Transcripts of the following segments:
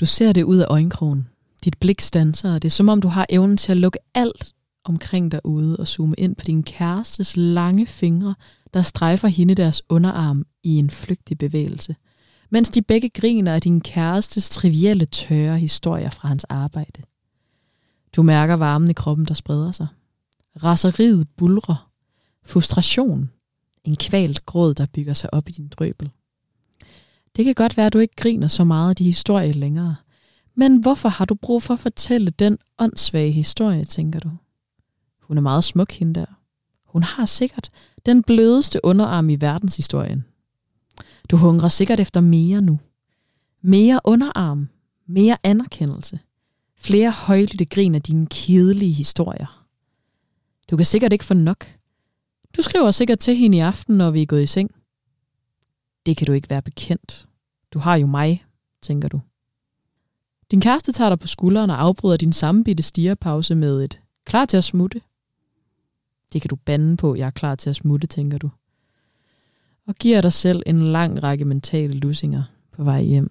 Du ser det ud af øjenkrogen. Dit blik stanser, og det er som om du har evnen til at lukke alt omkring dig ude og zoome ind på din kærestes lange fingre, der strejfer hende deres underarm i en flygtig bevægelse, mens de begge griner af din kærestes trivielle tørre historier fra hans arbejde. Du mærker varmen i kroppen, der spreder sig. Raseriet bulrer. Frustration. En kvalt gråd, der bygger sig op i din drøbel. Det kan godt være, at du ikke griner så meget af de historier længere. Men hvorfor har du brug for at fortælle den åndssvage historie, tænker du? Hun er meget smuk, hende der. Hun har sikkert den blødeste underarm i verdenshistorien. Du hungrer sikkert efter mere nu. Mere underarm. Mere anerkendelse. Flere højlytte grin af dine kedelige historier. Du kan sikkert ikke få nok. Du skriver sikkert til hende i aften, når vi er gået i seng. Det kan du ikke være bekendt. Du har jo mig, tænker du. Din kæreste tager dig på skulderen og afbryder din sammenbitte stierpause med et klar til at smutte. Det kan du bande på, jeg er klar til at smutte, tænker du. Og giver dig selv en lang række mentale lusinger på vej hjem.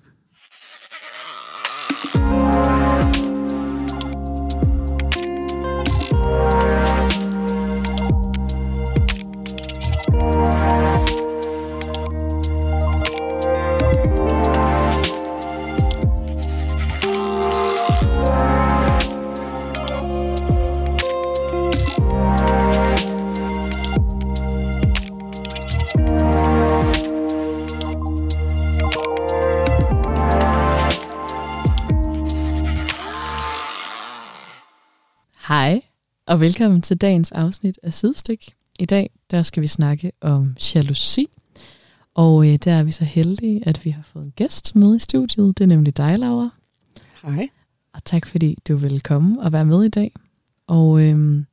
Velkommen til dagens afsnit af Sidestyk. I dag der skal vi snakke om jalousi, og øh, der er vi så heldige, at vi har fået en gæst med i studiet. Det er nemlig dig, Laura. Hej. Og tak fordi du vil komme og være med i dag. Og øh,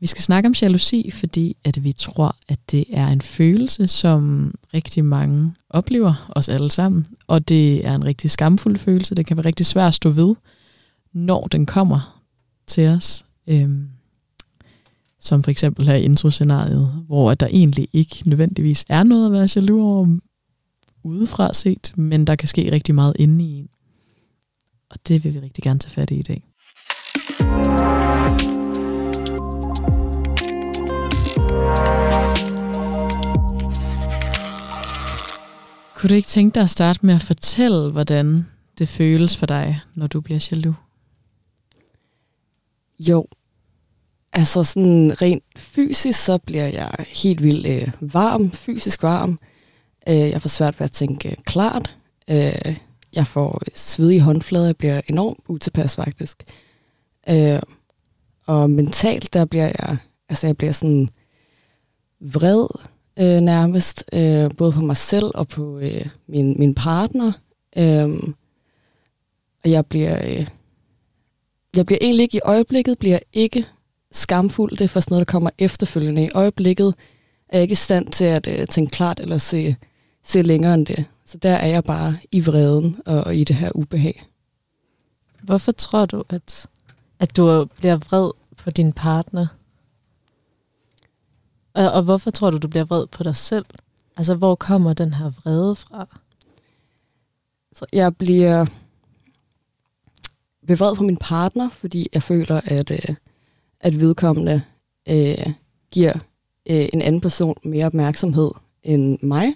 vi skal snakke om jalousi, fordi at vi tror, at det er en følelse, som rigtig mange oplever, os alle sammen. Og det er en rigtig skamfuld følelse. Det kan være rigtig svært at stå ved, når den kommer til os. Øhm, som for eksempel her i introscenariet, hvor at der egentlig ikke nødvendigvis er noget at være jaloux over udefra set, men der kan ske rigtig meget inde i en. Og det vil vi rigtig gerne tage fat i i dag. Kunne du ikke tænke dig at starte med at fortælle, hvordan det føles for dig, når du bliver jaloux? Jo, altså sådan rent fysisk, så bliver jeg helt vildt øh, varm, fysisk varm. Øh, jeg får svært ved at tænke klart. Øh, jeg får svedige håndflader, jeg bliver enormt utilpas faktisk. Øh, og mentalt, der bliver jeg, altså jeg bliver sådan vred øh, nærmest, øh, både på mig selv og på øh, min, min partner. Øh, og jeg bliver... Øh, jeg bliver egentlig ikke i øjeblikket, bliver ikke skamfuld. Det er først noget, der kommer efterfølgende. I øjeblikket er jeg ikke i stand til at uh, tænke klart eller se, se længere end det. Så der er jeg bare i vreden og, og i det her ubehag. Hvorfor tror du, at, at du bliver vred på din partner? Og, og hvorfor tror du, du bliver vred på dig selv? Altså, hvor kommer den her vrede fra? Så jeg bliver bliver vred på min partner, fordi jeg føler, at, øh, at vedkommende øh, giver øh, en anden person mere opmærksomhed end mig.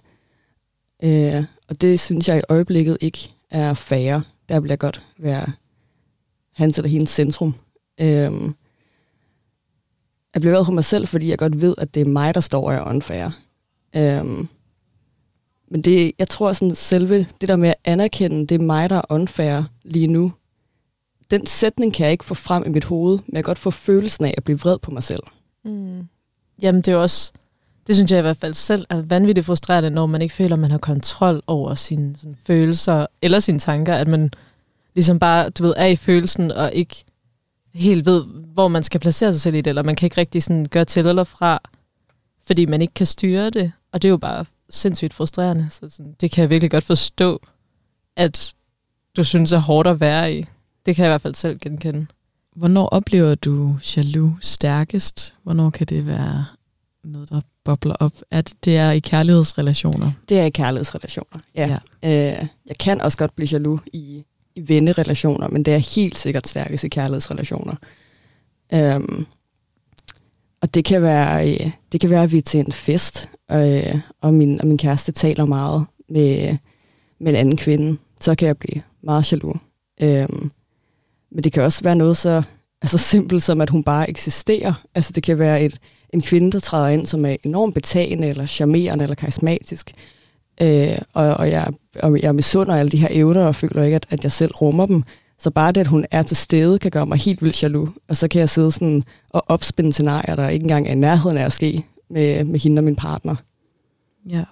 Øh, og det synes jeg i øjeblikket ikke er fair. Der vil jeg godt være hans eller hendes centrum. Øh, jeg bliver ved på mig selv, fordi jeg godt ved, at det er mig, der står og er unfair. Øh, men det, jeg tror sådan selve det der med at anerkende, det er mig, der er unfair lige nu, den sætning kan jeg ikke få frem i mit hoved, men jeg kan godt få følelsen af at blive vred på mig selv. Mm. Jamen det er også, det synes jeg i hvert fald selv er vanvittigt frustrerende, når man ikke føler, at man har kontrol over sine sådan, følelser eller sine tanker, at man ligesom bare, du ved, er i følelsen og ikke helt ved, hvor man skal placere sig selv i det, eller man kan ikke rigtig sådan gøre til eller fra, fordi man ikke kan styre det, og det er jo bare sindssygt frustrerende. Så sådan, det kan jeg virkelig godt forstå, at du synes er hårdt at være i. Det kan jeg i hvert fald selv genkende. Hvornår oplever du jaloux stærkest? Hvornår kan det være noget, der bobler op? At det er i kærlighedsrelationer? Det er i kærlighedsrelationer, ja. ja. Øh, jeg kan også godt blive jaloux i, i vennerelationer, men det er helt sikkert stærkest i kærlighedsrelationer. Um, og det kan være, øh, det kan være, at vi er til en fest, og, øh, og, min, og min kæreste taler meget med, med en anden kvinde. Så kan jeg blive meget jaloux. Um, men det kan også være noget så altså simpelt som, at hun bare eksisterer. Altså det kan være et, en kvinde, der træder ind, som er enormt betagende, eller charmerende, eller karismatisk. Øh, og, og, jeg, og jeg misunder alle de her evner, og føler ikke, at, at jeg selv rummer dem. Så bare det, at hun er til stede, kan gøre mig helt vildt jaloux. Og så kan jeg sidde sådan og opspænde scenarier, der ikke engang er i nærheden af at ske med, med hende og min partner. Ja.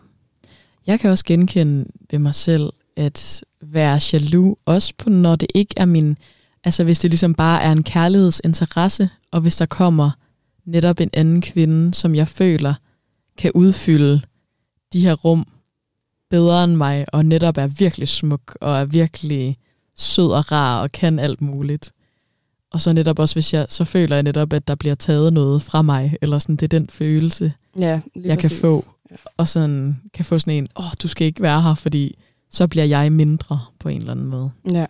Jeg kan også genkende ved mig selv, at være jaloux, også på, når det ikke er min Altså hvis det ligesom bare er en kærlighedsinteresse, og hvis der kommer netop en anden kvinde, som jeg føler kan udfylde de her rum bedre end mig, og netop er virkelig smuk, og er virkelig sød og rar, og kan alt muligt. Og så netop også, hvis jeg, så føler jeg netop, at der bliver taget noget fra mig, eller sådan, det er den følelse, ja, jeg præcis. kan få. Og sådan kan få sådan en, åh, oh, du skal ikke være her, fordi så bliver jeg mindre på en eller anden måde. Ja.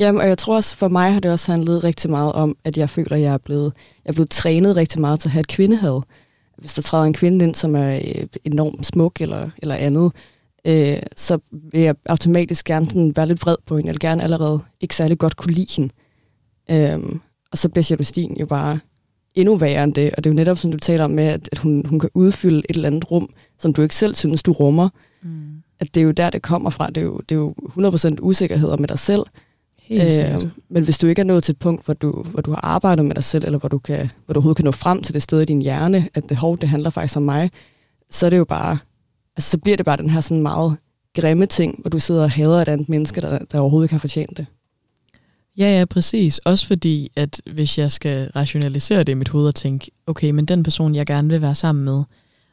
Jamen, og jeg tror også, for mig har det også handlet rigtig meget om, at jeg føler, at jeg er blevet, jeg er blevet trænet rigtig meget til at have et kvindehad. Hvis der træder en kvinde ind, som er øh, enormt smuk eller, eller andet, øh, så vil jeg automatisk gerne sådan være lidt vred på hende. Jeg vil gerne allerede ikke særlig godt kunne lide hende. Øhm, og så bliver jalousien jo bare endnu værre end det. Og det er jo netop, som du taler om med, at, at hun, hun kan udfylde et eller andet rum, som du ikke selv synes, du rummer. Mm. At det er jo der, det kommer fra. Det er jo, det er jo 100% usikkerhed med dig selv. Øh, men hvis du ikke er nået til et punkt, hvor du, hvor du har arbejdet med dig selv, eller hvor du, kan, hvor du overhovedet kan nå frem til det sted i din hjerne, at det, hov, det handler faktisk om mig, så er det jo bare, altså så bliver det bare den her sådan meget grimme ting, hvor du sidder og hader et andet menneske, der, der overhovedet ikke har fortjent det. Ja, ja, præcis. Også fordi, at hvis jeg skal rationalisere det i mit hoved og tænke, okay, men den person, jeg gerne vil være sammen med,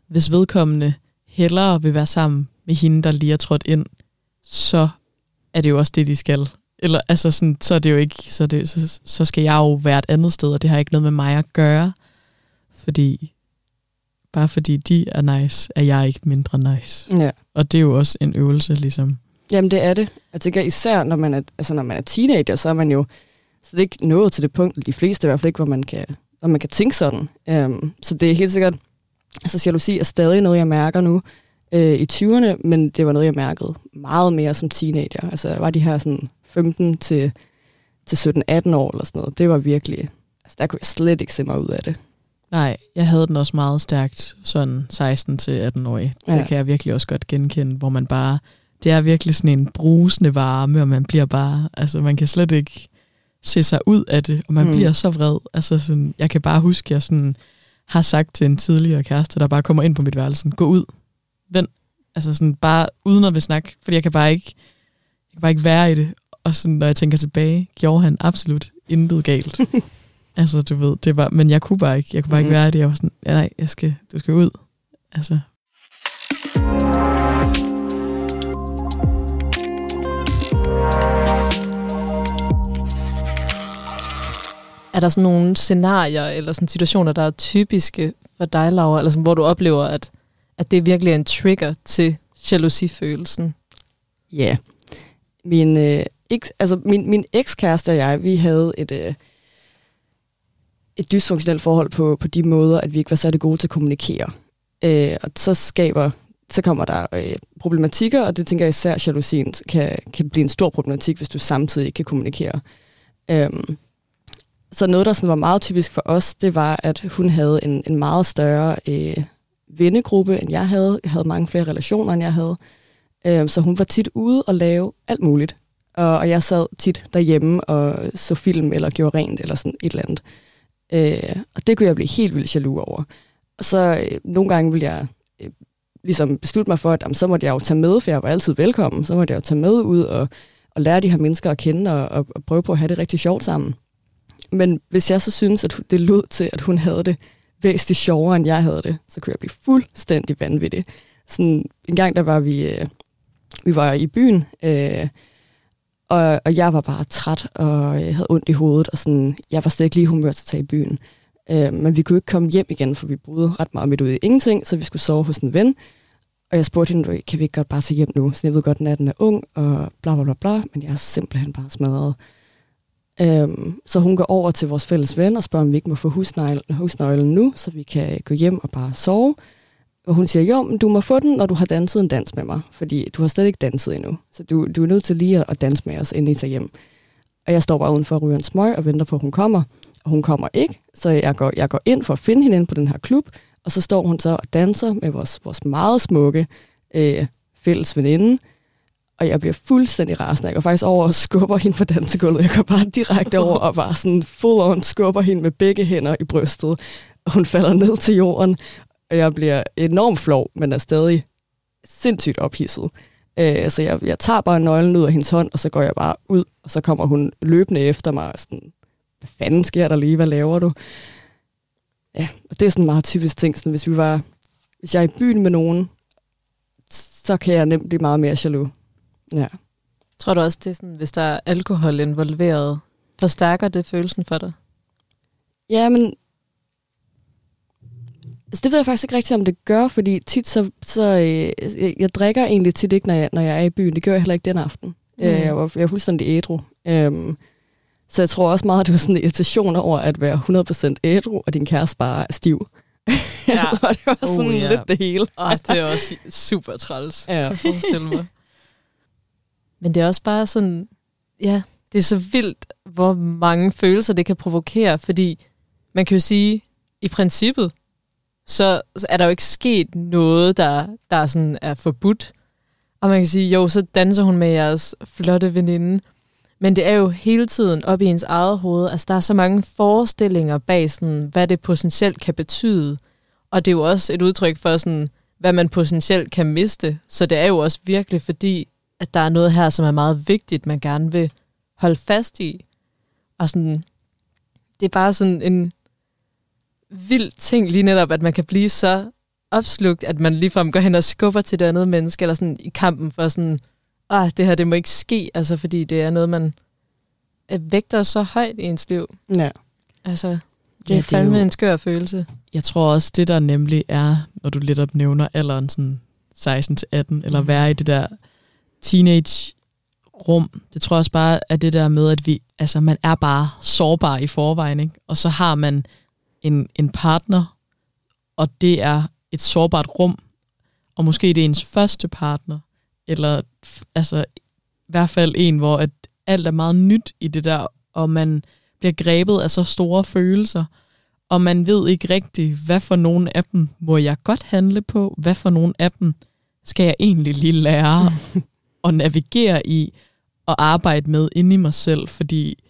hvis vedkommende hellere vil være sammen med hende, der lige er trådt ind, så er det jo også det, de skal. Eller, altså sådan, så er det jo ikke, så, det, så, så skal jeg jo være et andet sted, og det har ikke noget med mig at gøre. Fordi, bare fordi de er nice, er jeg ikke mindre nice. Ja. Og det er jo også en øvelse, ligesom. Jamen, det er det. Jeg tænker især, når man er, altså, når man er teenager, så er man jo så det er ikke nået til det punkt, de fleste i hvert fald ikke, hvor man kan, hvor man kan tænke sådan. Um, så det er helt sikkert, altså jalousi er stadig noget, jeg mærker nu øh, i 20'erne, men det var noget, jeg mærkede meget mere som teenager. Altså, jeg var de her sådan 15 til, til 17-18 år eller sådan noget. Det var virkelig, altså der kunne jeg slet ikke se mig ud af det. Nej, jeg havde den også meget stærkt, sådan 16 til 18 år. Det ja. kan jeg virkelig også godt genkende, hvor man bare, det er virkelig sådan en brusende varme, og man bliver bare, altså man kan slet ikke se sig ud af det, og man mm. bliver så vred. Altså sådan, jeg kan bare huske, at jeg sådan har sagt til en tidligere kæreste, der bare kommer ind på mit værelse, gå ud, vend, altså sådan bare uden at vil snakke, fordi jeg kan bare ikke, jeg kan bare ikke være i det. Og sådan, når jeg tænker tilbage, gjorde han absolut intet galt. altså, du ved, det var, men jeg kunne bare ikke, jeg kunne bare mm. ikke være i det. Jeg var sådan, ja, nej, jeg skal, du skal ud. Altså. Er der sådan nogle scenarier eller sådan situationer, der er typiske for dig, Laura, eller sådan, hvor du oplever, at, at det virkelig er en trigger til jalousifølelsen? Ja. Yeah. Min øh, eks, altså min, min ekskæreste og jeg, vi havde et, øh, et dysfunktionelt forhold på, på de måder, at vi ikke var særlig gode til at kommunikere. Øh, og så skaber så kommer der øh, problematikker, og det tænker jeg især jalousien kan, kan blive en stor problematik, hvis du samtidig ikke kan kommunikere. Øhm, så noget, der sådan var meget typisk for os, det var, at hun havde en, en meget større øh, vennegruppe, end jeg havde. Jeg havde mange flere relationer, end jeg havde. Øh, så hun var tit ude og lave alt muligt. Og, og jeg sad tit derhjemme og så film eller gjorde rent eller sådan et eller andet. Øh, og det kunne jeg blive helt vildt jaloux over. Og så øh, nogle gange ville jeg øh, ligesom beslutte mig for, at jamen, så måtte jeg jo tage med, for jeg var altid velkommen. Så måtte jeg jo tage med ud og, og lære de her mennesker at kende og, og, og prøve på at have det rigtig sjovt sammen. Men hvis jeg så synes, at det lød til, at hun havde det væsentligt sjovere, end jeg havde det, så kunne jeg blive fuldstændig vanvittig. Sådan, en gang der var vi, øh, vi var i byen, øh, og, og jeg var bare træt, og jeg havde ondt i hovedet, og sådan, jeg var slet ikke lige humør til at tage i byen. Øh, men vi kunne ikke komme hjem igen, for vi boede ret meget midt ude i ingenting, så vi skulle sove hos en ven. Og jeg spurgte hende, kan vi ikke godt bare tage hjem nu? Så jeg ved godt, at den er ung, og bla bla bla bla, men jeg er simpelthen bare smadret. Øhm, så hun går over til vores fælles ven og spørger, om vi ikke må få husnøglen, husnøglen nu, så vi kan gå hjem og bare sove. Og hun siger, jo, men du må få den, når du har danset en dans med mig, fordi du har slet ikke danset endnu. Så du, du er nødt til lige at danse med os, inden I tager hjem. Og jeg står bare udenfor og ryger en smøg og venter på, at hun kommer. Og hun kommer ikke, så jeg går, jeg går ind for at finde hende inde på den her klub, og så står hun så og danser med vores, vores meget smukke øh, fælles veninde, og jeg bliver fuldstændig rasende. Jeg går faktisk over og skubber hende på dansegulvet. Jeg går bare direkte over og bare sådan full on skubber hende med begge hænder i brystet. Og hun falder ned til jorden, og jeg bliver enormt flov, men er stadig sindssygt ophidset. Øh, så jeg, jeg tager bare nøglen ud af hendes hånd, og så går jeg bare ud, og så kommer hun løbende efter mig, og sådan, hvad fanden sker der lige, hvad laver du? Ja, og det er sådan en meget typisk ting, sådan, hvis vi var, hvis jeg er i byen med nogen, så kan jeg nemt blive meget mere jaloux. Ja. Tror du også, det er sådan, hvis der er alkohol involveret, forstærker det følelsen for dig? Ja, men altså, det ved jeg faktisk ikke rigtigt, om det gør, fordi tit så, så øh, jeg, jeg drikker egentlig tit ikke, når jeg, når jeg er i byen. Det gør jeg heller ikke den aften. Mm. Øh, jeg, var, jeg er fuldstændig ædru. Øhm, så jeg tror også meget, at det var sådan en irritation over at være 100% ædru, og din kæreste bare er stiv. jeg Ja. tror, det var Oh, sådan ja. lidt det hele. Ej, det er også super træls. Ja. Kan jeg forestille mig. Men det er også bare sådan, ja, det er så vildt, hvor mange følelser det kan provokere, fordi man kan jo sige, i princippet, så så er der jo ikke sket noget, der, der sådan er forbudt. Og man kan sige, jo, så danser hun med jeres flotte veninde. Men det er jo hele tiden op i ens eget hoved. Altså, der er så mange forestillinger bag, sådan, hvad det potentielt kan betyde. Og det er jo også et udtryk for, sådan, hvad man potentielt kan miste. Så det er jo også virkelig fordi, at der er noget her, som er meget vigtigt, man gerne vil holde fast i. Og sådan, det er bare sådan en vild ting lige netop, at man kan blive så opslugt, at man ligefrem går hen og skubber til det andet menneske, eller sådan i kampen for sådan, ah, det her, det må ikke ske, altså fordi det er noget, man øh, vægter så højt i ens liv. Ja. Altså, det Ja, er det er fandme jo- en skør følelse. Jeg tror også, det der nemlig er, når du lidt op nævner alderen sådan 16-18, eller være i det der teenage-rum, det tror jeg også bare er det der med, at vi, altså man er bare sårbar i forvejen, ikke? og så har man en, en partner, og det er et sårbart rum, og måske det er ens første partner, eller altså i hvert fald en, hvor at alt er meget nyt i det der, og man bliver grebet af så store følelser, og man ved ikke rigtigt, hvad for nogle af dem må jeg godt handle på, hvad for nogle af dem skal jeg egentlig lige lære? at navigere i og arbejde med inde i mig selv, fordi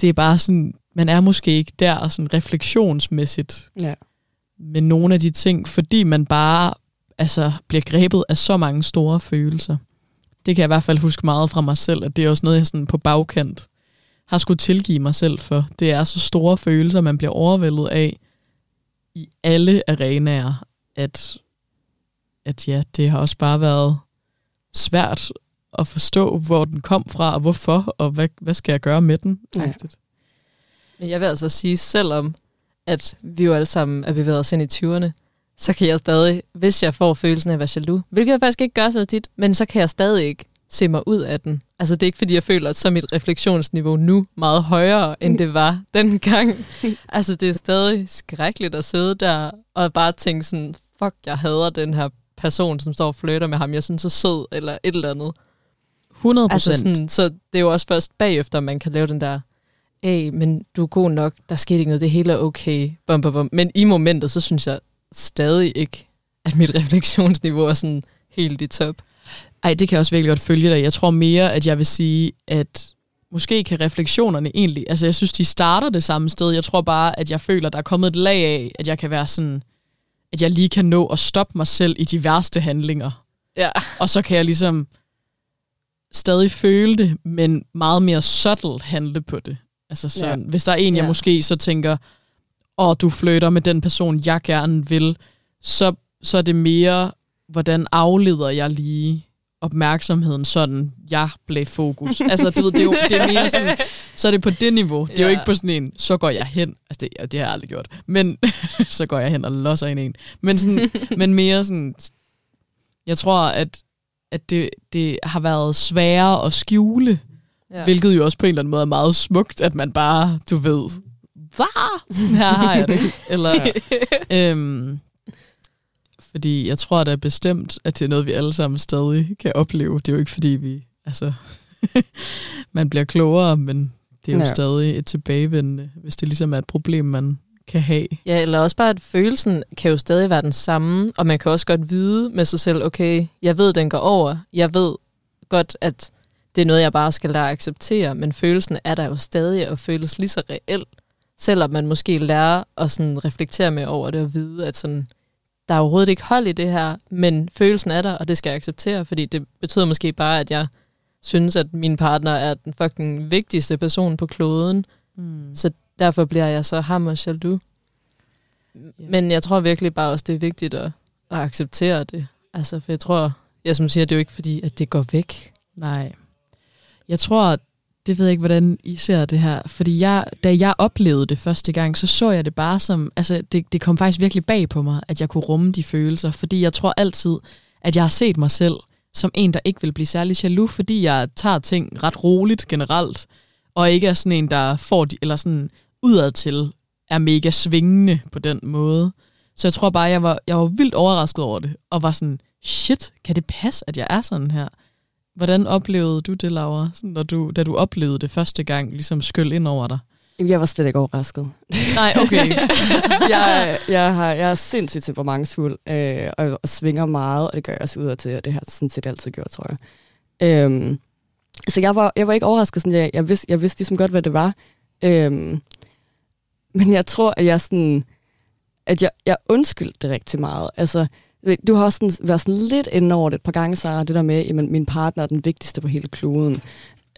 det er bare sådan, man er måske ikke der sådan refleksionsmæssigt Ja. med nogle af de ting, fordi man bare altså, bliver grebet af så mange store følelser. Det kan jeg i hvert fald huske meget fra mig selv, at det er også noget, jeg sådan på bagkant har skulle tilgive mig selv for. Det er så store følelser, man bliver overvældet af i alle arenaer, at, at ja, det har også bare været svært at forstå, hvor den kom fra, og hvorfor, og hvad, hvad skal jeg gøre med den? Ja. Men jeg vil altså sige, selvom at vi jo alle sammen er bevæget os ind i 20'erne, så kan jeg stadig, hvis jeg får følelsen af at være jaloux, hvilket jeg faktisk ikke gør så tit, men så kan jeg stadig ikke se mig ud af den. Altså det er ikke fordi, jeg føler, at så er mit refleksionsniveau nu meget højere, end det var dengang. altså det er stadig skrækkeligt at sidde der og bare tænke sådan, fuck, jeg hader den her person, som står og flytter med ham, jeg synes er sød, eller et eller andet. 100 Altså procent. sådan, så det er jo også først bagefter, man kan lave den der, hey, men du er god nok, der skete ikke noget, det hele er okay, bum, bum, bum. Men i momentet, så synes jeg stadig ikke, at mit refleksionsniveau er sådan helt i top. Ej, det kan jeg også virkelig godt følge dig. Jeg tror mere, at jeg vil sige, at måske kan refleksionerne egentlig, altså jeg synes, de starter det samme sted. Jeg tror bare, at jeg føler, der er kommet et lag af, at jeg kan være sådan, at jeg lige kan nå at stoppe mig selv i de værste handlinger. Ja. Og så kan jeg ligesom stadig føle det, men meget mere subtle handle på det. Altså sådan, ja. hvis der er en, jeg Ja. måske så tænker, åh, du flytter med den person, jeg gerne vil, så, så er det mere, hvordan afleder jeg lige opmærksomheden, sådan jeg blev fokus. Altså, du ved, det er jo det er mere sådan, så er det på det niveau. Det er jo Ja. ikke på sådan en, så går jeg hen. Altså, det, det har jeg aldrig gjort. Men så går jeg hen og losser en en. Men, sådan, men mere sådan, Jeg tror, at, at det, det har været sværere at skjule, ja. hvilket jo også på en eller anden måde er meget smukt, at man bare, du ved, her har jeg det. Eller, øhm, fordi jeg tror da bestemt, at det er noget, vi alle sammen stadig kan opleve. Det er jo ikke, fordi vi, altså, man bliver klogere, men det er jo ja. stadig et tilbagevendende, hvis det ligesom er et problem, man kan have. Ja, eller også bare, at følelsen kan jo stadig være den samme, og man kan også godt vide med sig selv, okay, jeg ved, den går over. Jeg ved godt, at det er noget, jeg bare skal lære at acceptere, men følelsen er der jo stadig og føles lige så reelt, selvom man måske lærer at sådan reflektere med over det og vide, at sådan, der er overhovedet ikke hold i det her, men følelsen er der, og det skal jeg acceptere, fordi det betyder måske bare, at jeg synes, at min partner er den fucking vigtigste person på kloden. Mm. Så derfor bliver jeg så ham og jaloux. Yeah. Men jeg tror virkelig bare også, det er vigtigt at, at acceptere det. Altså, for jeg tror, jeg som siger, det er jo ikke fordi, at det går væk. Nej. Jeg tror, det ved jeg ikke, hvordan I ser det her. Fordi jeg, da jeg oplevede det første gang, så så jeg det bare som, altså det, det kom faktisk virkelig bag på mig, at jeg kunne rumme de følelser. Fordi jeg tror altid, at jeg har set mig selv som en, der ikke vil blive særlig jaloux, fordi jeg tager ting ret roligt generelt, og ikke er sådan en, der får de, eller sådan udadtil er mega svingende på den måde. Så jeg tror bare, jeg var, jeg var vildt overrasket over det, og var sådan, shit, kan det passe, at jeg er sådan her? Hvordan oplevede du det, Laura, når du, da du oplevede det første gang, ligesom skyld ind over dig? Jeg var slet ikke overrasket. Nej, okay. jeg, jeg, har, jeg er sindssygt temperamentsfuld, øh, og, og svinger meget, og det gør jeg også udad til, og det har jeg sådan set altid gjort, tror jeg. Øhm, så jeg var, jeg var ikke overrasket. Sådan, jeg, jeg, vidste, jeg vidste ligesom godt, hvad det var. Øhm, men jeg tror, at jeg sådan, at jeg, jeg undskyldte det rigtig meget. Altså, du har også sådan, været sådan lidt inde over det et par gange, Sarah, det der med, at min partner er den vigtigste på hele kloden.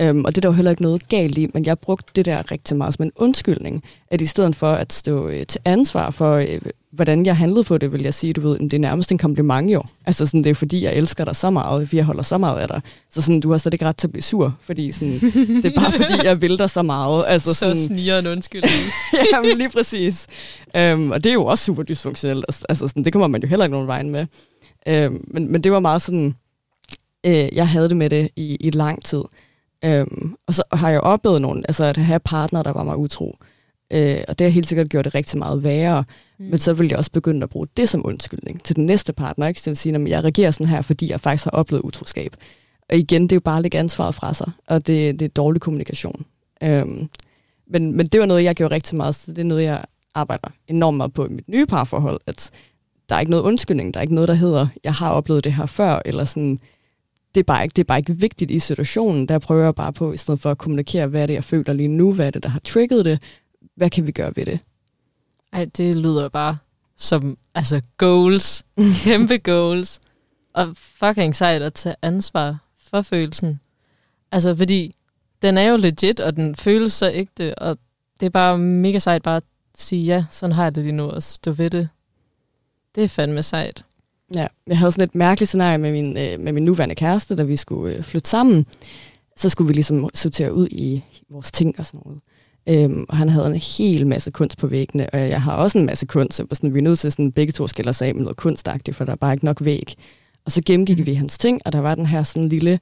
Øhm, og det er der jo heller ikke noget galt i, men jeg brugte det der rigtig meget som en undskyldning, at i stedet for at stå øh, til ansvar for, øh, hvordan jeg handlede på det, vil jeg sige, du ved, det er nærmest en kompliment jo. Altså sådan, det er fordi, jeg elsker dig så meget, fordi jeg holder så meget af dig. Så sådan, du har slet ikke ret til at blive sur, fordi sådan, det er bare fordi, jeg vil dig så meget. Altså, så sådan, sniger en undskyldning. jamen lige præcis. Øhm, og det er jo også super dysfunktionelt. Altså, altså sådan, det kommer man jo heller ikke nogen vejen med. Øhm, men, men det var meget sådan, øh, jeg havde det med det i, i lang tid. Øhm, og så har jeg oplevet nogen, altså at have partner, der var mig utro. Øh, og det har helt sikkert gjort det rigtig meget værre. Mm. Men så vil jeg også begynde at bruge det som undskyldning til den næste partner. Ikke? Så at sige, at jeg reagerer sådan her, fordi jeg faktisk har oplevet utroskab. Og igen, det er jo bare at lægge ansvaret fra sig, og det, det er dårlig kommunikation. Øhm, men, men det var noget, jeg gjorde rigtig meget, så det er noget, jeg arbejder enormt meget på i mit nye parforhold, at der er ikke noget undskyldning, der er ikke noget, der hedder, jeg har oplevet det her før, eller sådan, det er, bare ikke, det er bare ikke vigtigt i situationen. Der prøver jeg bare på, i stedet for at kommunikere, hvad er det, jeg føler lige nu, hvad er det, der har trigget det, hvad kan vi gøre ved det? Ej, det lyder bare som altså goals, kæmpe goals, og fucking sejt at tage ansvar for følelsen. Altså, fordi den er jo legit, og den føles så ægte, og det er bare mega sejt bare at sige, ja, sådan har jeg det lige nu, og stå ved det. Det er fandme sejt. Ja, jeg havde sådan et mærkeligt scenarie med min, øh, med min nuværende kæreste, da vi skulle øh, flytte sammen. Så skulle vi ligesom sortere ud i vores ting og sådan noget. Øhm, og han havde en hel masse kunst på væggene, og jeg har også en masse kunst, så sådan, vi er nødt til sådan, begge to skille os af med noget kunstagtigt, for der er bare ikke nok væg. Og så gennemgik mm. vi hans ting, og der var den her sådan lille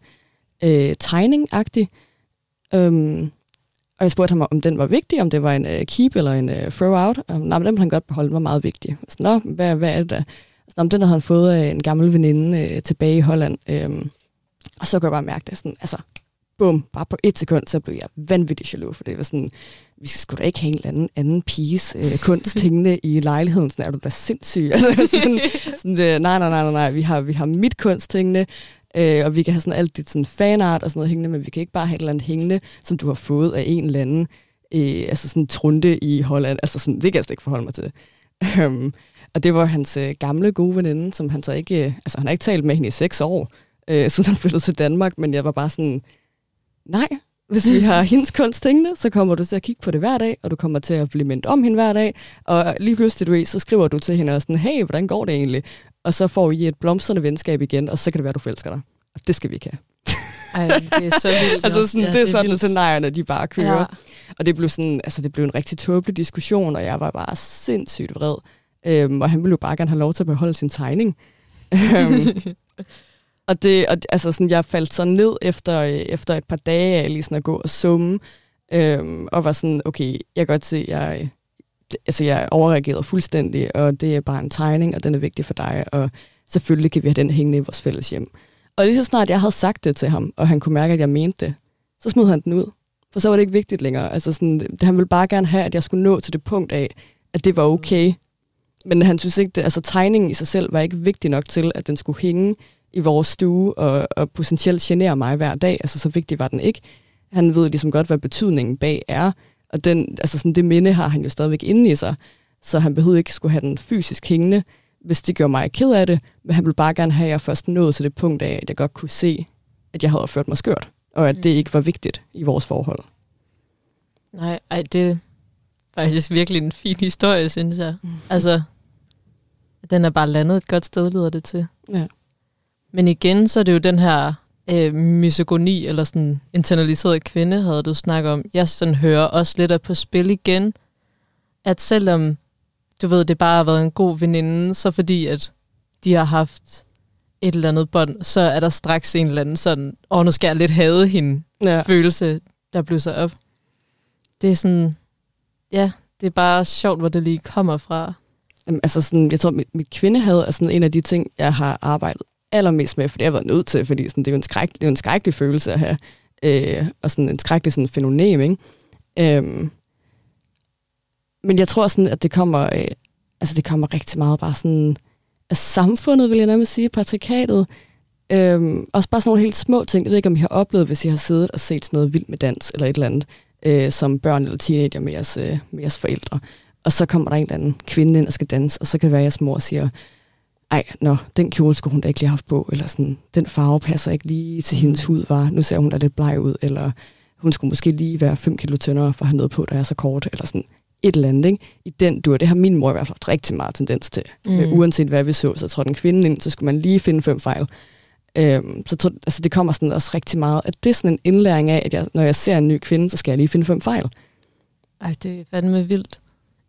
øh, tegning-agtig. Øhm, og jeg spurgte ham, om den var vigtig, om det var en uh, keep eller en uh, throw out. Og, nej, men den ville han godt beholde, den var meget vigtig. Så, Nå, hvad, hvad er det der? Så, om den havde han fået af en gammel veninde uh, tilbage i Holland. Øhm, og så kunne jeg bare mærke det sådan, altså, bum, bare på et sekund, så blev jeg vanvittig jaloux, for det var sådan, vi skulle da ikke have en eller anden, anden piges øh, kunst hængende i lejligheden, sådan er du da sindssyg. Altså, sådan, sådan, øh, nej, nej, nej, nej, nej, vi har, vi har mit kunst hængende, øh, og vi kan have sådan alt dit sådan fanart og sådan noget hængende, men vi kan ikke bare have et eller andet hængende, som du har fået af en eller anden, øh, altså sådan trunde i Holland, altså sådan, det kan jeg slet ikke forholde mig til. Um, og det var hans øh, gamle gode veninde, som han så ikke, øh, altså han har ikke talt med hende i seks år, øh, siden han flyttede til Danmark, men jeg var bare sådan, nej, hvis vi har hendes kunst hængende, så kommer du til at kigge på det hver dag, og du kommer til at blive mindet om hende hver dag. Og lige pludselig, du ved, så skriver du til hende og sådan, hey, hvordan går det egentlig? Og så får I et blomstrende venskab igen, og så kan det være, du forelsker dig. Og det skal vi ikke have. Ej, det er så vildt. altså sådan, ja, det er sådan, at scenarierne, de bare kører. Ja. Og det blev, sådan, altså, det blev en rigtig tåbelig diskussion, og jeg var bare sindssygt vred. Øhm, og han ville jo bare gerne have lov til at beholde sin tegning. Og det, og, altså sådan, jeg faldt så ned efter, øh, efter et par dage af lige sådan at gå og summe, øhm, og var sådan, okay, jeg kan godt se, jeg, altså jeg overreagerede fuldstændig, og det er bare en tegning, og den er vigtig for dig, og selvfølgelig kan vi have den hængende i vores fælles hjem. Og lige så snart jeg havde sagt det til ham, og han kunne mærke, at jeg mente det, så smed han den ud. For så var det ikke vigtigt længere. Altså sådan, han ville bare gerne have, at jeg skulle nå til det punkt af, at det var okay. Men han synes ikke, det, altså tegningen i sig selv var ikke vigtig nok til, at den skulle hænge i vores stue og, og potentielt genere mig hver dag. Altså så vigtig var den ikke. Han ved ligesom godt, hvad betydningen bag er. Og den, altså sådan, det minde har han jo stadigvæk inde i sig. Så han behøvede ikke skulle have den fysisk hængende, hvis det gjorde mig ked af det. Men han ville bare gerne have, at jeg først nåede til det punkt af, at jeg godt kunne se, at jeg havde opført mig skørt. Og at det ikke var vigtigt i vores forhold. Nej, ej, det er faktisk virkelig en fin historie, synes jeg. Altså, den er bare landet et godt sted, lyder det til. Ja. Men igen, så er det jo den her øh, misogoni, eller sådan internaliseret kvinde, havde du snakket om. Jeg sådan hører også lidt af på spil igen, at selvom, du ved, det bare har været en god veninde, så fordi, at de har haft et eller andet bånd, så er der straks en eller anden sådan, åh, nu skal jeg lidt hade hende, Ja. følelse, der blusser op. Det er sådan, ja, det er bare sjovt, hvor det lige kommer fra. Jamen, altså sådan, jeg tror, mit, mit kvindehad er sådan en af de ting, jeg har arbejdet allermest med, for det har jeg været nødt til, fordi sådan, det er jo en, skræk, det er jo en skrækkelig følelse at have, øh, og sådan en skrækkelig sådan fænomen, ikke? Øhm, men jeg tror sådan, at det kommer, øh, altså det kommer rigtig meget bare sådan af samfundet, vil jeg nærmest sige, patrikatet. Øhm, også bare sådan nogle helt små ting. Jeg ved ikke, om I har oplevet, hvis I har siddet og set sådan noget vildt med dans, eller et eller andet, øh, som børn eller teenager med jeres, øh, med jeres forældre. Og så kommer der en eller anden kvinde ind og skal danse, og så kan det være, at jeres mor siger, ej, nå, den kjole skulle hun da ikke lige have haft på, eller sådan, den farve passer ikke lige til hendes hud, var. Nu ser hun da lidt bleg ud, eller hun skulle måske lige være 5 kilo tyndere for at have noget på, der er så kort, eller sådan et eller andet, ikke? I den dur, det har min mor i hvert fald haft rigtig meget tendens til. Mm. Mm. Uanset hvad vi så, så tror den kvinde ind, så skulle man lige finde fem fejl. Øhm, så tror, altså det kommer sådan også rigtig meget, at det er sådan en indlæring af, at jeg, når jeg ser en ny kvinde, så skal jeg lige finde fem fejl. Ej, det er fandme vildt.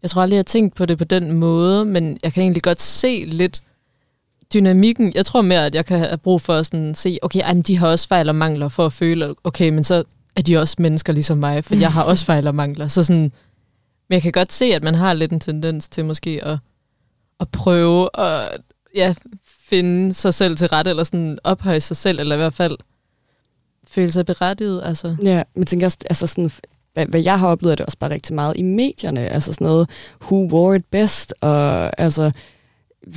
Jeg tror aldrig, jeg har tænkt på det på den måde, men jeg kan egentlig godt se lidt dynamikken. Jeg tror mere, at jeg kan have brug for at sådan se, okay, ej, men de har også fejl og mangler for at føle, okay, men så er de også mennesker ligesom mig, for jeg har også fejl og mangler. Så sådan, men jeg kan godt se, at man har lidt en tendens til måske at, at prøve at ja, finde sig selv til rette, eller sådan ophøje sig selv, eller i hvert fald føle sig berettiget. Altså. Ja, men tænker også, altså sådan, hvad, hvad jeg har oplevet, er det også bare rigtig meget i medierne. Altså sådan noget, who wore it best, og altså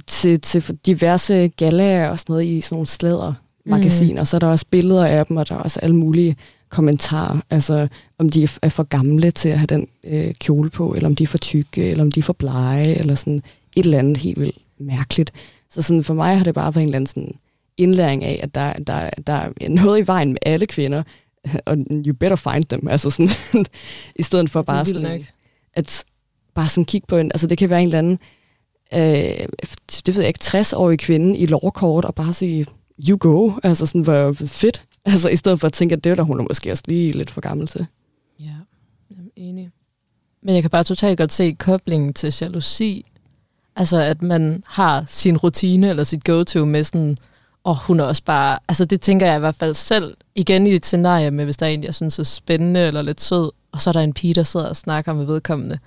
til, til diverse galaer og sådan noget i sådan nogle slæder magasiner. Mm. Så er der også billeder af dem, og der er også alle mulige kommentarer. Altså om de er for gamle til at have den øh, kjole på, eller om de er for tykke, eller om de er for blege, eller sådan et eller andet helt vildt mærkeligt. Så sådan for mig har det bare været en eller anden sådan indlæring af, at der, der, der er noget i vejen med alle kvinder, og you better find them. Altså sådan, i stedet for bare sådan, at bare sådan kigge på en, altså det kan være en eller anden, øh, det ved jeg ikke, 60-årig kvinde i lovkort, og bare sige, you go, altså sådan, hvor fedt. Altså i stedet for at tænke, at det er der hun er måske også lige lidt for gammel til. Ja, Jamen, enig. Men jeg kan bare totalt godt se koblingen til jalousi. Altså, at man har sin rutine eller sit go-to med sådan, og hun er også bare, altså det tænker jeg i hvert fald selv, igen i et scenarie med, hvis der er en, jeg synes er spændende eller lidt sød, og så er der en pige, der sidder og snakker med vedkommende,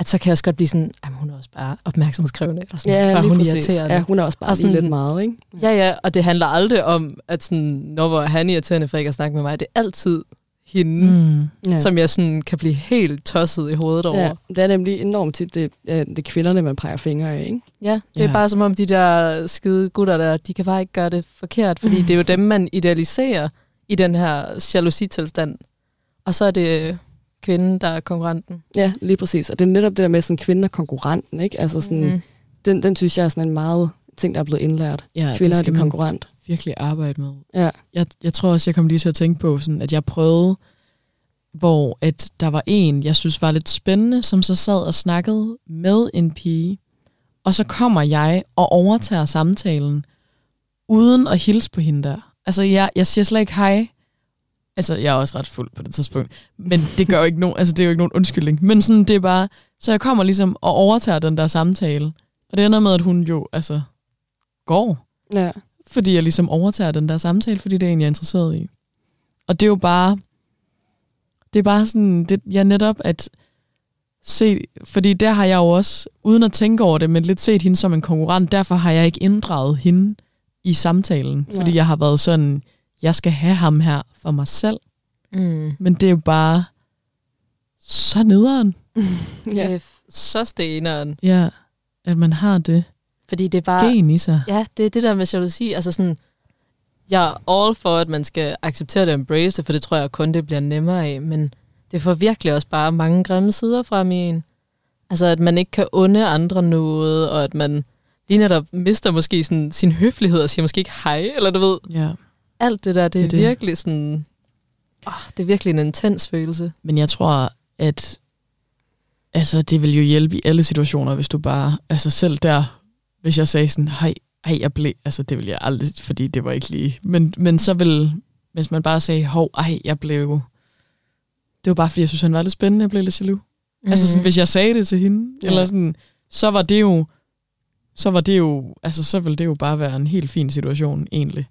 at så kan jeg også godt blive sådan, at hun er også bare opmærksomhedskrævende, eller sådan, Ja, lige hun præcis. irriterende. Ja, hun er også bare Og lige sådan- lidt meget, ikke? Ja, ja, og det handler aldrig om, at sådan, når hvor han er irriterende for ikke at snakke med mig, det er altid hende, mm. Ja. som jeg sådan kan blive helt tosset i hovedet over. ja, det er nemlig enormt tit, det, det er kvinderne, man peger fingre af, ikke? Ja, det er Ja. bare som om de der skide gutter der, de kan bare ikke gøre det forkert, fordi det er jo dem, man idealiserer i den her jalousitilstand. Og så er det kvinden, der er konkurrenten. Ja, lige præcis. Og det er netop det der med, sådan kvinden er konkurrenten, ikke? Altså sådan, mm. Den, den synes jeg er sådan en meget ting, der er blevet indlært. Ja, Kvinder det er skal det man konkurrent. virkelig arbejde med. Ja. Jeg, jeg tror også, jeg kom lige til at tænke på, sådan, at jeg prøvede, hvor at der var en, jeg synes var lidt spændende, som så sad og snakkede med en pige. Og så kommer jeg og overtager samtalen, uden at hilse på hende der. Altså, jeg, jeg siger slet ikke hej. Altså, jeg er også ret fuld på det tidspunkt. Men det gør jo ikke nogen, altså, det er jo ikke nogen undskyldning. Men sådan, det er bare, så jeg kommer ligesom og overtager den der samtale. Og det ender med, at hun jo, altså, går. Ja. fordi jeg ligesom overtager den der samtale, fordi det er en, jeg er interesseret i. Og det er jo bare, det er bare sådan, det, jeg netop at se, fordi der har jeg jo også, uden at tænke over det, men lidt set hende som en konkurrent, derfor har jeg ikke inddraget hende i samtalen, Ja. fordi jeg har været sådan, jeg skal have ham her for mig selv, Mm. men det er jo bare så nederen, Det ja. er f- så steneren. ja, at man har det Fordi det er bare... gen i sig. Ja, det er det der med jalousi. Altså sådan, jeg er all for, at man skal acceptere det og embrace det, for det tror jeg kun, det bliver nemmere af. Men det får virkelig også bare mange grimme sider frem i en. Altså, at man ikke kan unde andre noget, og at man lige netop mister måske sådan sin høflighed og siger måske ikke hej, eller du ved. Ja. Alt det der, det, Det er det. virkelig sådan... Oh, det er virkelig en intens følelse. Men jeg tror, at altså, det vil jo hjælpe i alle situationer, hvis du bare, altså selv der, hvis jeg sagde sådan, hej, hej, jeg blev, altså det vil jeg aldrig, fordi det var ikke lige, men, men så vil, hvis man bare sagde, hov, ej, jeg blev, det var bare fordi, jeg synes, han var lidt spændende, jeg blev lidt jaloux. Mm. Altså sådan, hvis jeg sagde det til hende, ja. eller sådan, så var det jo, så var det jo, altså så ville det jo bare være en helt fin situation, egentlig.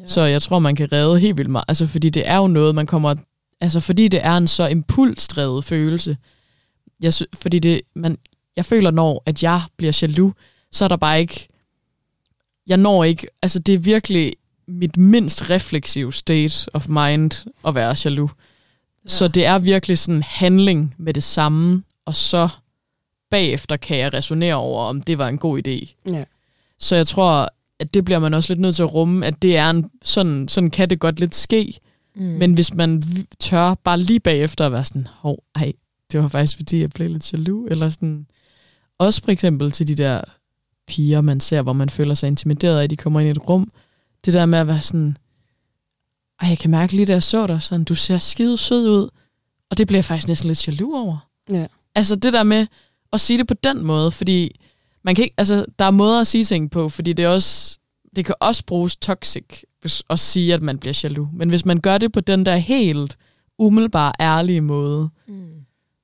Ja. Så jeg tror, man kan redde helt vildt meget. Altså, fordi det er jo noget, man kommer... Altså, fordi det er en så impulsdrevet følelse. Jeg, fordi det, man, jeg føler, når at jeg bliver jaloux, så er der bare ikke... Jeg når ikke... Altså, det er virkelig mit mindst refleksive state of mind at være jaloux. Ja. Så det er virkelig sådan handling med det samme, og så bagefter kan jeg resonere over, om det var en god idé. ja. Så jeg tror, at det bliver man også lidt nødt til at rumme, at det er en, sådan, sådan kan det godt lidt ske. mm. Men hvis man tør bare lige bagefter at være sådan, hov, ej, det var faktisk fordi, jeg blev lidt jaloux, eller sådan. Også for eksempel til de der piger, man ser, hvor man føler sig intimideret af, de kommer ind i et rum. Det der med at være sådan, ej, jeg kan mærke lige, da jeg så dig, sådan, du ser skide sød ud, og det bliver jeg faktisk næsten lidt jaloux over. Ja. Altså det der med at sige det på den måde, fordi man kan ikke, altså, der er måder at sige ting på, fordi det, er også, det kan også bruges toxic at sige, at man bliver jaloux. Men hvis man gør det på den der helt umiddelbare, ærlige måde, Mm.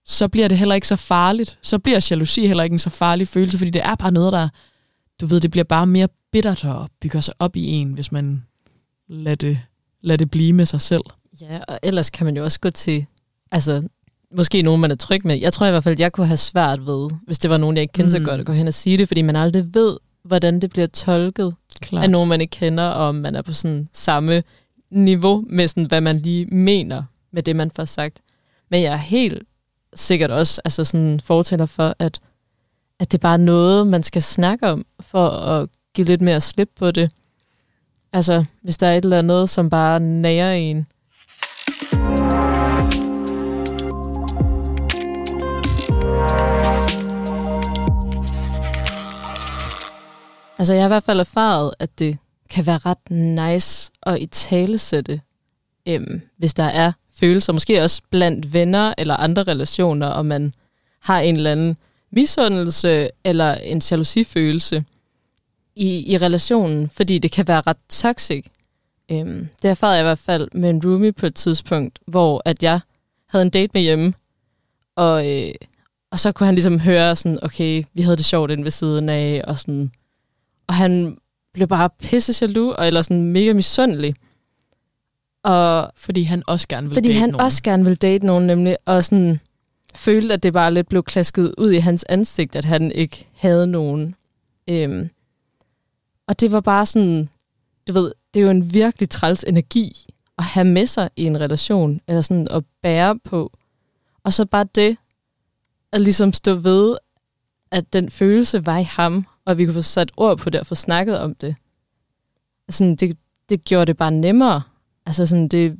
så bliver det heller ikke så farligt. Så bliver jalousi heller ikke en så farlig følelse, fordi det er bare noget, der, du ved, det bliver bare mere bittert og bygger sig op i en, hvis man lader det, lader det blive med sig selv. Ja, og ellers kan man jo også gå til, altså måske nogen, man er tryg med. Jeg tror i hvert fald, at jeg kunne have svært ved, hvis det var nogen, jeg ikke kendte mm. så godt, at gå hen og sige det, fordi man aldrig ved, hvordan det bliver tolket Klart. af nogen, man ikke kender, og om man er på sådan samme niveau med, sådan, hvad man lige mener med det, man får sagt. Men jeg er helt sikkert også altså sådan fortæller for, at, at det bare er noget, man skal snakke om, for at give lidt mere slip på det. Altså, hvis der er et eller andet, som bare nærer en. Altså, jeg har i hvert fald erfaret, at det kan være ret nice at i talesætte, øhm, hvis der er følelser, måske også blandt venner eller andre relationer, og man har en eller anden misundelse eller en jalousifølelse i, i relationen, fordi det kan være ret toxic. Øhm, det erfarede jeg i hvert fald med en roomie på et tidspunkt, hvor at jeg havde en date med hjemme, og, øh, og så kunne han ligesom høre sådan, okay, vi havde det sjovt inde ved siden af, og sådan, og han blev bare pisse jaloux, og eller sådan mega misundelig. Og Fordi han også gerne vil fordi date han nogen. også gerne ville date nogen, nemlig, og sådan følte, at det bare lidt blev klasket ud i hans ansigt, at han ikke havde nogen. Øhm, og det var bare sådan, du ved, det er jo en virkelig træls energi at have med sig i en relation, eller sådan at bære på. Og så bare det, at ligesom stå ved, at den følelse var i ham, og vi kunne få sat ord på det og få snakket om det. Sådan, det, det gjorde det bare nemmere. Altså sådan, det,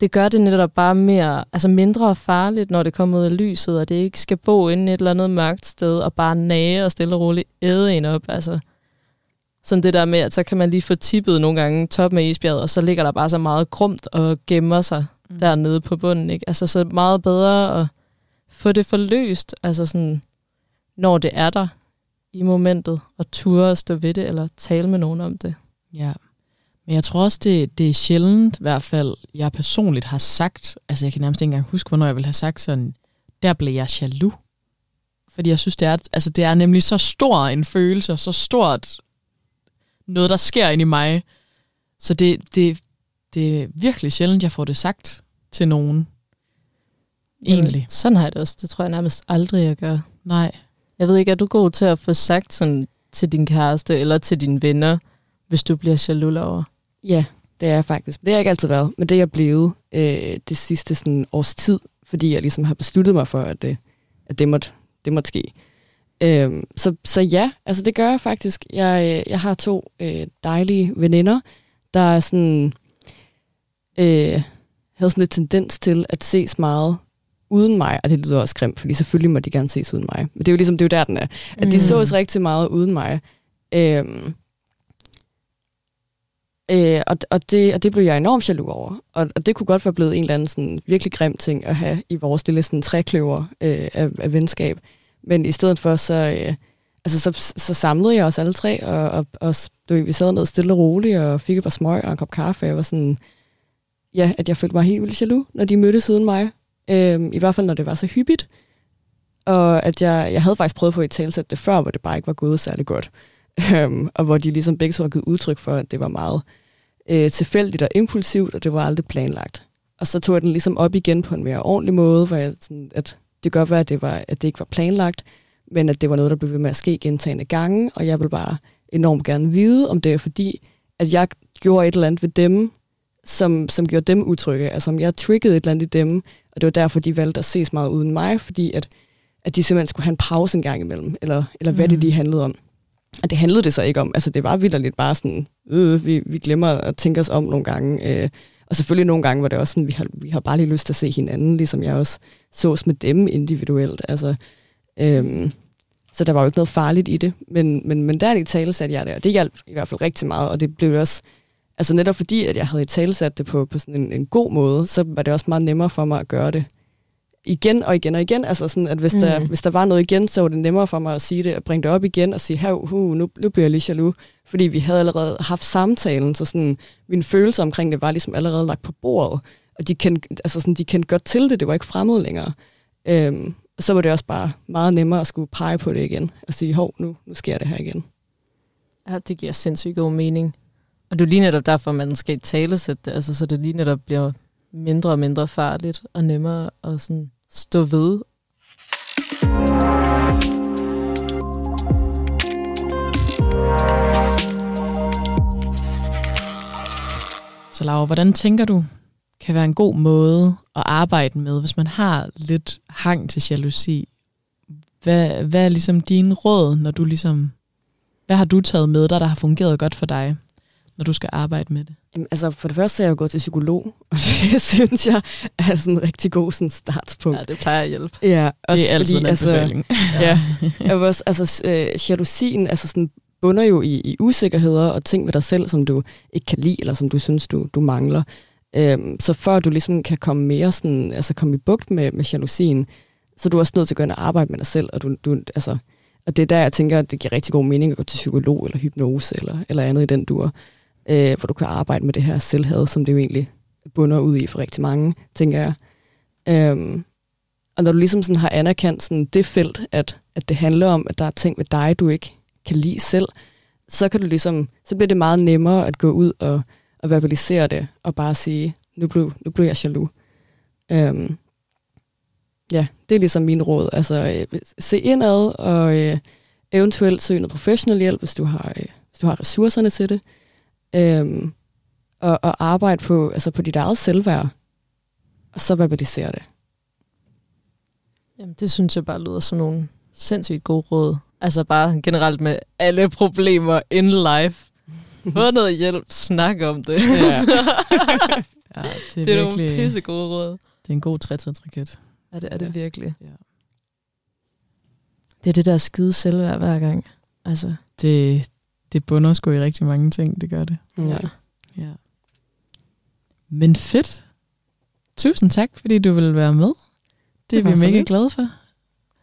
det gør det netop bare mere, altså mindre farligt, når det kommer ud af lyset, og det ikke skal bo inde i et eller andet mørkt sted, og bare nage og stille og roligt æde en op. Altså, sådan det der med, at så kan man lige få tippet nogle gange top med isbjerget, og så ligger der bare så meget grumt og gemmer sig mm. dernede på bunden. Ikke? Altså så meget bedre at få det forløst, altså sådan, når det er der i momentet, og ture at stå ved det, eller tale med nogen om det. Ja. Men jeg tror også, det, det er sjældent, i hvert fald, jeg personligt har sagt, altså jeg kan nærmest ikke engang huske, hvornår jeg vil have sagt sådan, der blev jeg jaloux. Fordi jeg synes, det er, altså det er nemlig så stor en følelse, og så stort, noget, der sker ind i mig. Så det, det, det er virkelig sjældent, jeg får det sagt til nogen. Egentlig. Jamen, sådan har jeg det også. Det tror jeg nærmest aldrig, jeg gør. Nej. Jeg ved ikke, er du god til at få sagt sådan til din kæreste eller til dine venner, hvis du bliver jaloux over? Ja, det er jeg faktisk. Det har jeg ikke altid været, men det er jeg blevet øh, det sidste sådan, års tid, fordi jeg ligesom har besluttet mig for, at det, at det, måtte, det måtte ske. Øh, så, så ja, altså det gør jeg faktisk. Jeg, øh, jeg har to øh, dejlige veninder, der er sådan, øh, havde sådan en tendens til at ses meget uden mig, og det lyder også grimt, fordi selvfølgelig må de gerne ses uden mig. Men det er jo ligesom, det er jo der, den er. At de Mm. sås rigtig meget uden mig. Øhm, øh, og, og, det, og det blev jeg enormt jaloux over. Og, og det kunne godt være blevet en eller anden sådan, virkelig grim ting at have i vores lille sådan, trækløver øh, af, af venskab. Men i stedet for, så, øh, altså, så, så samlede jeg os alle tre, og, og, og du, vi sad ned stille og roligt, og fik et par smøg og en kop kaffe. Jeg var sådan, ja, at jeg følte mig helt vildt jaloux, når de mødtes uden mig. Øhm, I hvert fald, når det var så hyppigt. Og at jeg, jeg havde faktisk prøvet på at talsætte det før, hvor det bare ikke var gået særlig godt. Øhm, og hvor de ligesom begge to har givet udtryk for, at det var meget øh, tilfældigt og impulsivt, og det var aldrig planlagt. Og så tog jeg den ligesom op igen på en mere ordentlig måde, hvor jeg sådan, at det kan godt være, at det, var, at det ikke var planlagt, men at det var noget, der blev ved med at ske gentagende gange, og jeg vil bare enormt gerne vide, om det er fordi, at jeg gjorde et eller andet ved dem, som, som gjorde dem utrygge. Altså om jeg triggede et eller andet i dem, og det var derfor, de valgte at ses meget uden mig, fordi at, at de simpelthen skulle have en pause en gang imellem, eller, eller hvad Mm. det lige handlede om. Og det handlede det så ikke om. Altså det var vildt lidt bare sådan, øh, vi, vi glemmer at tænke os om nogle gange. Øh, og selvfølgelig nogle gange var det også sådan, vi har, vi har bare lige lyst til at se hinanden, ligesom jeg også sås med dem individuelt. Altså, øhm, så der var jo ikke noget farligt i det. Men, men, men der er det i tale satte jeg det, og det hjalp i hvert fald rigtig meget, og det blev også, altså netop fordi, at jeg havde i tale sat det på, på sådan en, en god måde, så var det også meget nemmere for mig at gøre det igen og igen og igen. Altså sådan, at hvis, mm. der, hvis der var noget igen, så var det nemmere for mig at sige det, at bringe det op igen og sige, her, hu, nu, nu bliver jeg lige jaloux. Fordi vi havde allerede haft samtalen, så sådan, mine følelser omkring det var ligesom allerede lagt på bordet. Og de kendte, altså sådan, de kendte godt til det, det var ikke fremmed længere. Øhm, så var det også bare meget nemmere at skulle pege på det igen, og sige, hov, nu, nu sker det her igen. Ja, det giver sindssygt god mening. Og det er lige netop derfor, man skal tale det, altså, så det lige netop bliver mindre og mindre farligt og nemmere at sådan stå ved. Så Laura, hvordan tænker du, kan være en god måde at arbejde med, hvis man har lidt hang til jalousi? Hvad, hvad er ligesom dine råd, når du ligesom... Hvad har du taget med dig, der har fungeret godt for dig, når du skal arbejde med det? Jamen, altså, for det første er jeg jo gået til psykolog, og det synes jeg er sådan en rigtig god sådan, startspunkt. Ja, det plejer at hjælpe. Ja, Det er altid en anbefaling. ja, jeg vil også, altså, øh, jalousien altså sådan, bunder jo i, i usikkerheder og ting ved dig selv, som du ikke kan lide, eller som du synes, du, du mangler. Øhm, så at du ligesom kan komme mere sådan, altså komme i bugt med, med jalousien, så er du også nødt til at gå ind og arbejde med dig selv, og du, du altså, og det er der, jeg tænker, at det giver rigtig god mening at gå til psykolog eller hypnose eller, eller andet i den dur, øh, hvor du kan arbejde med det her selvhed, som det jo egentlig bunder ud i for rigtig mange, tænker jeg. Øhm, og når du ligesom sådan har anerkendt sådan det felt, at, at det handler om, at der er ting ved dig, du ikke kan lide selv, så kan du ligesom, så bliver det meget nemmere at gå ud og, og verbalisere det, og bare sige, nu blev, nu blev jeg jaloux. Øhm, ja, det er ligesom min råd. Altså, øh, se indad, og øh, eventuelt søge noget professionel hjælp, hvis du har, øh, hvis du har ressourcerne til det. Øhm, og, og arbejde på, altså på dit eget selvværd, og så verbalisere det. Jamen, det synes jeg bare lyder som nogle sindssygt gode råd. Altså bare generelt med alle problemer in life. Få noget hjælp, snak om det. Ja. Ja, det er, det er virkelig, nogle pisse gode råd. det er en god trætrinsraket. Ja, det er det Ja. virkelig. Ja. Det er det der skide selvværd hver gang. Altså, Det, det bunder sgu i rigtig mange ting, det gør det. ja. Ja. Men fedt. Tusind tak, fordi du ville være med. Det er Det var vi mega lidt. glade for.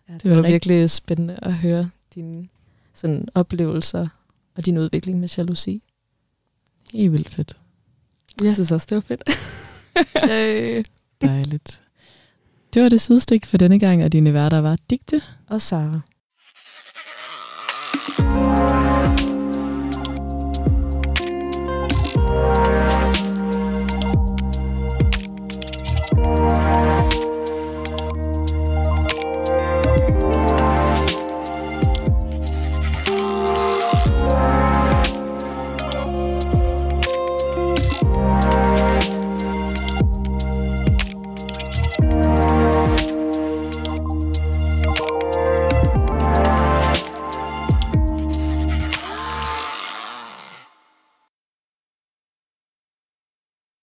ja det, Det var var virkelig spændende at høre dine sådan, oplevelser og din udvikling med jalousi. Helt vildt fedt. Jeg synes også, det var fedt. Dejligt. Det var det sidestik for denne gang, og dine værter var Digte Og Sara.